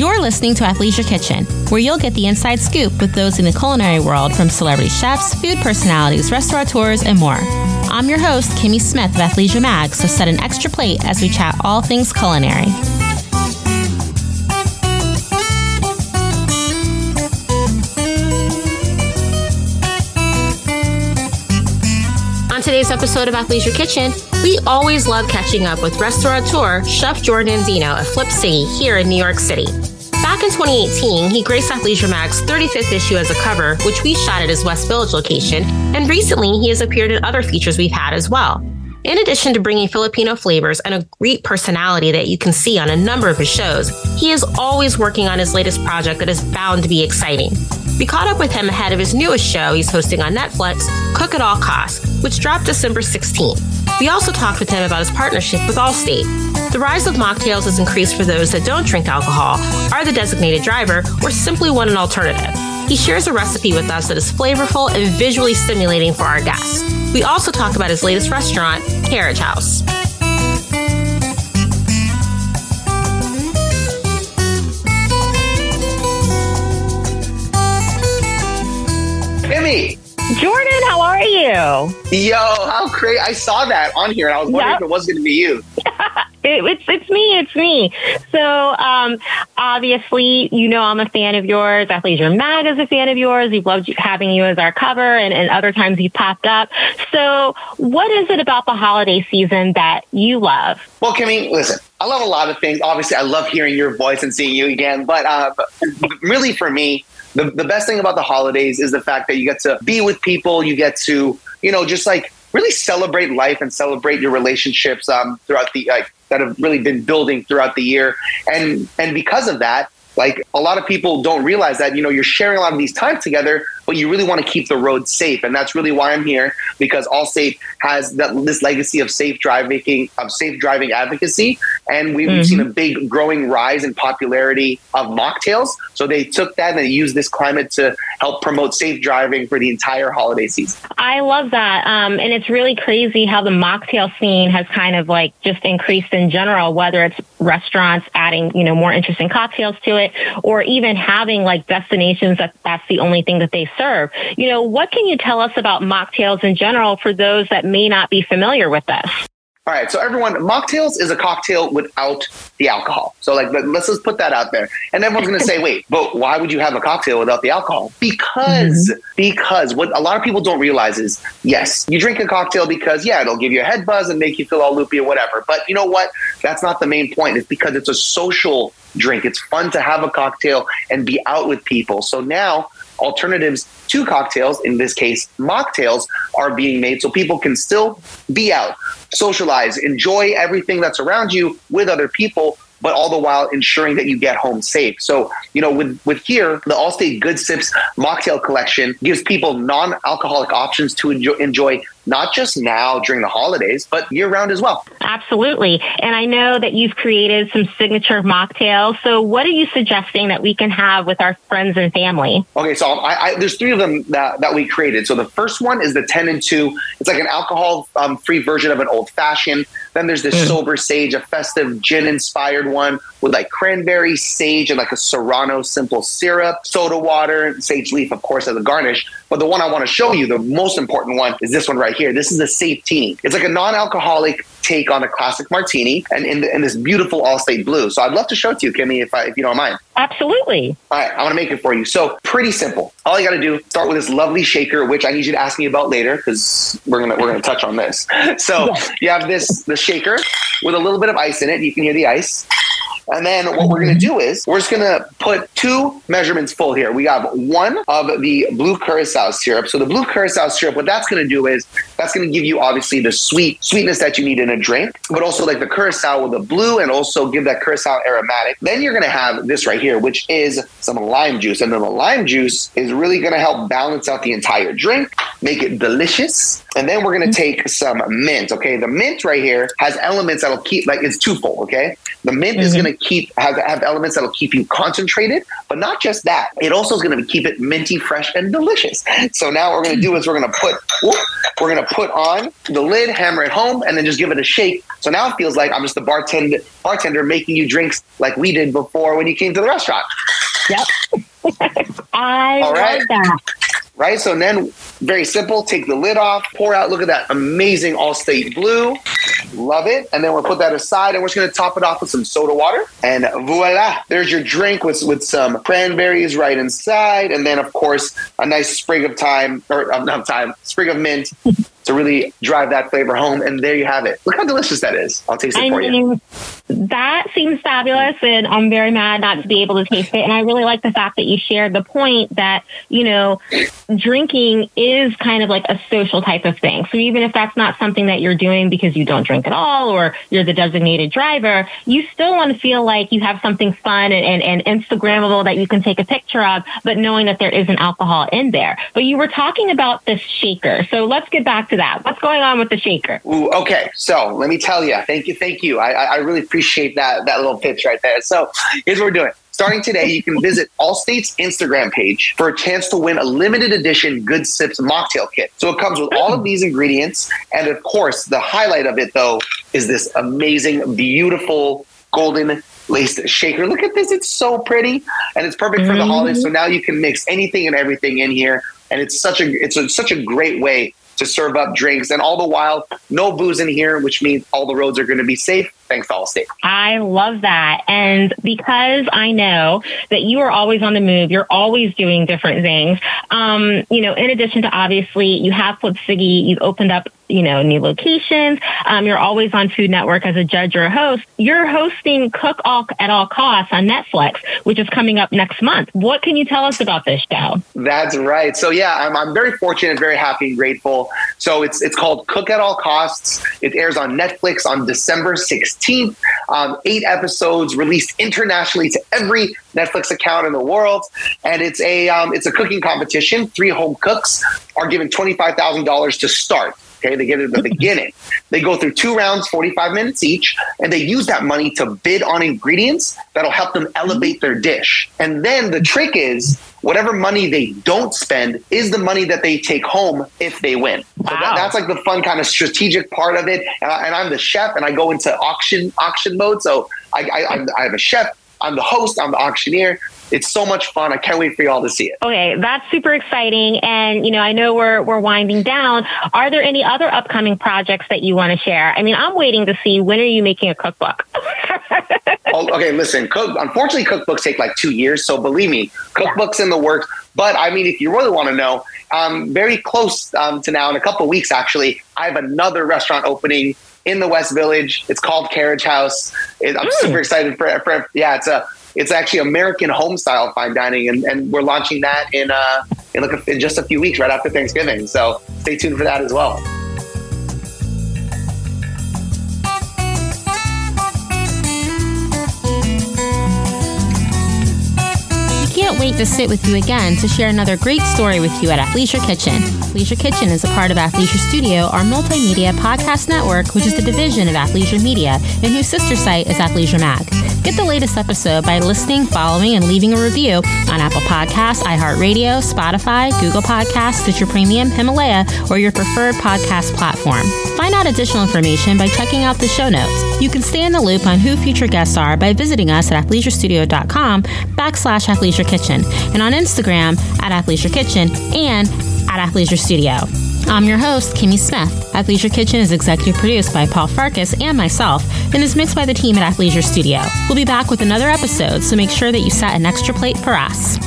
You're listening to Athleisure Kitchen, where you'll get the inside scoop with those in the culinary world from celebrity chefs, food personalities, restaurateurs, and more. I'm your host, Kimmy Smith of Athleisure Mag, so set an extra plate as we chat all things culinary. On today's episode of Athleisure Kitchen, we always love catching up with restaurateur Chef Jordan Andino of Flip Sigi here in New York City. Back in 2018, he graced Athleisure Mag's 35th issue as a cover, which we shot at his West Village location, and recently he has appeared in other features we've had as well. In addition to bringing Filipino flavors and a great personality that you can see on a number of his shows, he is always working on his latest project that is bound to be exciting. We caught up with him ahead of his newest show he's hosting on Netflix, Cook at All Costs, which dropped December 16th. We also talked with him about his partnership with Allstate. The rise of mocktails has increased for those that don't drink alcohol, are the designated driver, or simply want an alternative. He shares a recipe with us that is flavorful and visually stimulating for our guests. We also talk about his latest restaurant, Carriage House. Kimmy. Jordan, how are you? Yo, how great. I saw that on here and I was wondering Yep. if it was going to be you. It, it's it's me, it's me. So um, obviously, you know I'm a fan of yours. Athleisure Mag is a fan of yours. We've loved having you as our cover, and, and other times you popped up. So, what is it about the holiday season that you love? Well, Kimmy, listen, I love a lot of things. Obviously, I love hearing your voice and seeing you again. But uh, really, for me, the, the best thing about the holidays is the fact that you get to be with people. You get to, you know, just like really celebrate life and celebrate your relationships um, throughout the like that have really been building throughout the year. And and because of that, like a lot of people don't realize that you know you're sharing a lot of these times together, but you really want to keep the road safe, and that's really why I'm here because Allstate has that, this legacy of safe driving of safe driving advocacy, and we've, we've seen a big growing rise in popularity of mocktails. So they took that and they used this climate to help promote safe driving for the entire holiday season. I love that. Um, and it's really crazy how the mocktail scene has kind of like just increased in general, whether it's restaurants adding, you know, more interesting cocktails to it or even having like destinations that that's the only thing that they serve. You know, what can you tell us about mocktails in general for those that may not be familiar with this? All right, so everyone, mocktails is a cocktail without the alcohol. So, like, let- let's just put that out there. And everyone's going to say, "Wait, but why would you have a cocktail without the alcohol?" Because, mm-hmm. because what a lot of people don't realize is, yes, you drink a cocktail because yeah, it'll give you a head buzz and make you feel all loopy or whatever. But you know what? That's not the main point. It's because it's a social drink. It's fun to have a cocktail and be out with people. So now alternatives to cocktails, in this case, mocktails, are being made so people can still be out, socialize, enjoy everything that's around you with other people, but all the while ensuring that you get home safe. So, you know, with, with here, the Allstate Good Sips mocktail collection gives people non alcoholic options to enjoy, enjoy not just now during the holidays, but year round as well. Absolutely. And I know that you've created some signature mocktails. So what are you suggesting that we can have with our friends and family? Okay, so I, I, there's three of them that, that we created. So the first one is the 10 and 2. It's like an alcohol um, free version of an old fashioned. Then there's this hmm. sober sage, a festive gin inspired one with like cranberry, sage, and like a serrano simple syrup, soda water, sage leaf, of course, as a garnish. But the one I want to show you, the most important one, is this one right here. This is the Safe Teeny. It's like a non alcoholic take on a classic martini and in, in this beautiful Allstate blue. So I'd love to show it to you, Kimmy, if, I, if you don't mind. Absolutely. All right, I'm gonna make it for you. So pretty simple. All you gotta do start with this lovely shaker, which I need you to ask me about later because we're gonna we're gonna touch on this. So you have this the shaker with a little bit of ice in it. You can hear the ice. And then what we're going to do is we're just going to put two measurements full here. We have one of the blue curacao syrup. So the blue curacao syrup, what that's going to do is that's going to give you obviously the sweet sweetness that you need in a drink, but also like the curacao with the blue and also give that curacao aromatic. Then you're going to have this right here, which is some lime juice. And then the lime juice is really going to help balance out the entire drink, make it delicious. And then we're going to mm-hmm. take some mint. Okay. The mint right here has elements that'll keep, like, it's twofold. Okay. The mint is mm-hmm. going to keep, have, have elements that'll keep you concentrated, but not just that. It also is going to keep it minty, fresh, and delicious. So now what we're going to mm. do is we're going to put, whoop, we're going to put on the lid, hammer it home, and then just give it a shake. So now it feels like I'm just the bartender bartender making you drinks like we did before when you came to the restaurant. Yep. I All right. love that right? So then, very simple. Take the lid off, pour out. Look at that amazing Allstate blue. Love it. And then we'll put that aside, and we're just going to top it off with some soda water. And voila, there's your drink with with some cranberries right inside, and then of course a nice sprig of thyme or not thyme, sprig of mint to really drive that flavor home. And there you have it. Look how delicious that is. I'll taste it I for mean, you. That seems fabulous, and I'm very mad not to be able to taste it. And I really like the fact that you shared the point that you know drinking is kind of like a social type of thing. So even if that's not something that you're doing because you don't drink at all or you're the designated driver, you still want to feel like you have something fun and, and, and Instagrammable that you can take a picture of, but knowing that there isn't alcohol in there. But you were talking about this shaker. So let's get back to that. What's going on with the shaker? Ooh, okay. So let me tell you. Thank you. Thank you. I, I really appreciate that, that little pitch right there. So here's what we're doing. Starting today, you can visit Allstate's Instagram page for a chance to win a limited edition Good Sips mocktail kit. So it comes with all of these ingredients. And of course, the highlight of it, though, is this amazing, beautiful golden laced shaker. Look at this. It's so pretty. And it's perfect for the holidays. So mm-hmm. now you can mix anything and everything in here. And it's such a it's a, such a great way to serve up drinks. And all the while, no booze in here, which means all the roads are going to be safe thanks to Allstate. I love that. And because I know that you are always on the move, you're always doing different things. Um, you know, in addition to obviously you have Flip Sigi, you've opened up you know, new locations. Um, you're always on Food Network as a judge or a host. You're hosting Cook All at All Costs on Netflix, which is coming up next month. What can you tell us about this show? That's right. So yeah, I'm, I'm very fortunate, very happy and grateful. So it's it's called Cook at All Costs. It airs on Netflix on December 16th. 16th. Um, eight episodes released internationally to every Netflix account in the world, and it's a um, it's a cooking competition. Three home cooks are given twenty five thousand dollars to start. Okay, they get it at the beginning. They go through two rounds, 45 minutes each, and they use that money to bid on ingredients that'll help them elevate their dish. And then the trick is whatever money they don't spend is the money that they take home if they win. Wow. That, that's like the fun kind of strategic part of it. Uh, and I'm the chef, and I go into auction auction mode. So I, I, I have a chef. I'm the host. I'm the auctioneer it's so much fun. I can't wait for you all to see it. Okay, that's super exciting. And you know, I know we're we're winding down. Are there any other upcoming projects that you want to share? I mean, I'm waiting to see when are you making a cookbook. oh, okay, listen. Cook. Unfortunately, cookbooks take like two years. So believe me, cookbooks yeah. in the works. But I mean, if you really want to know, um, very close um, to now in a couple weeks, actually, I have another restaurant opening in the West Village. It's called Carriage House. It, I'm mm. super excited for, for. Yeah, it's a it's actually American home style fine dining, and, and we're launching that in uh, in, like a, in just a few weeks, right after Thanksgiving. So stay tuned for that as well. Can't wait to sit with you again to share another great story with you at Athleisure Kitchen. Athleisure Kitchen is a part of Athleisure Studio, our multimedia podcast network, which is a division of Athleisure Media, and whose sister site is Athleisure Mag. Get the latest episode by listening, following, and leaving a review on Apple Podcasts, iHeartRadio, Spotify, Google Podcasts, Stitcher Premium, Himalaya, or your preferred podcast platform. Find out additional information by checking out the show notes. You can stay in the loop on who future guests are by visiting us at athleisurestudio.com backslash athleisure kitchen and on Instagram at athleisure kitchen and at athleisure studio. I'm your host, Kimmy Smith. Athleisure Kitchen is executive produced by Paul Farkas and myself and is mixed by the team at Athleisure Studio. We'll be back with another episode, so make sure that you set an extra plate for us.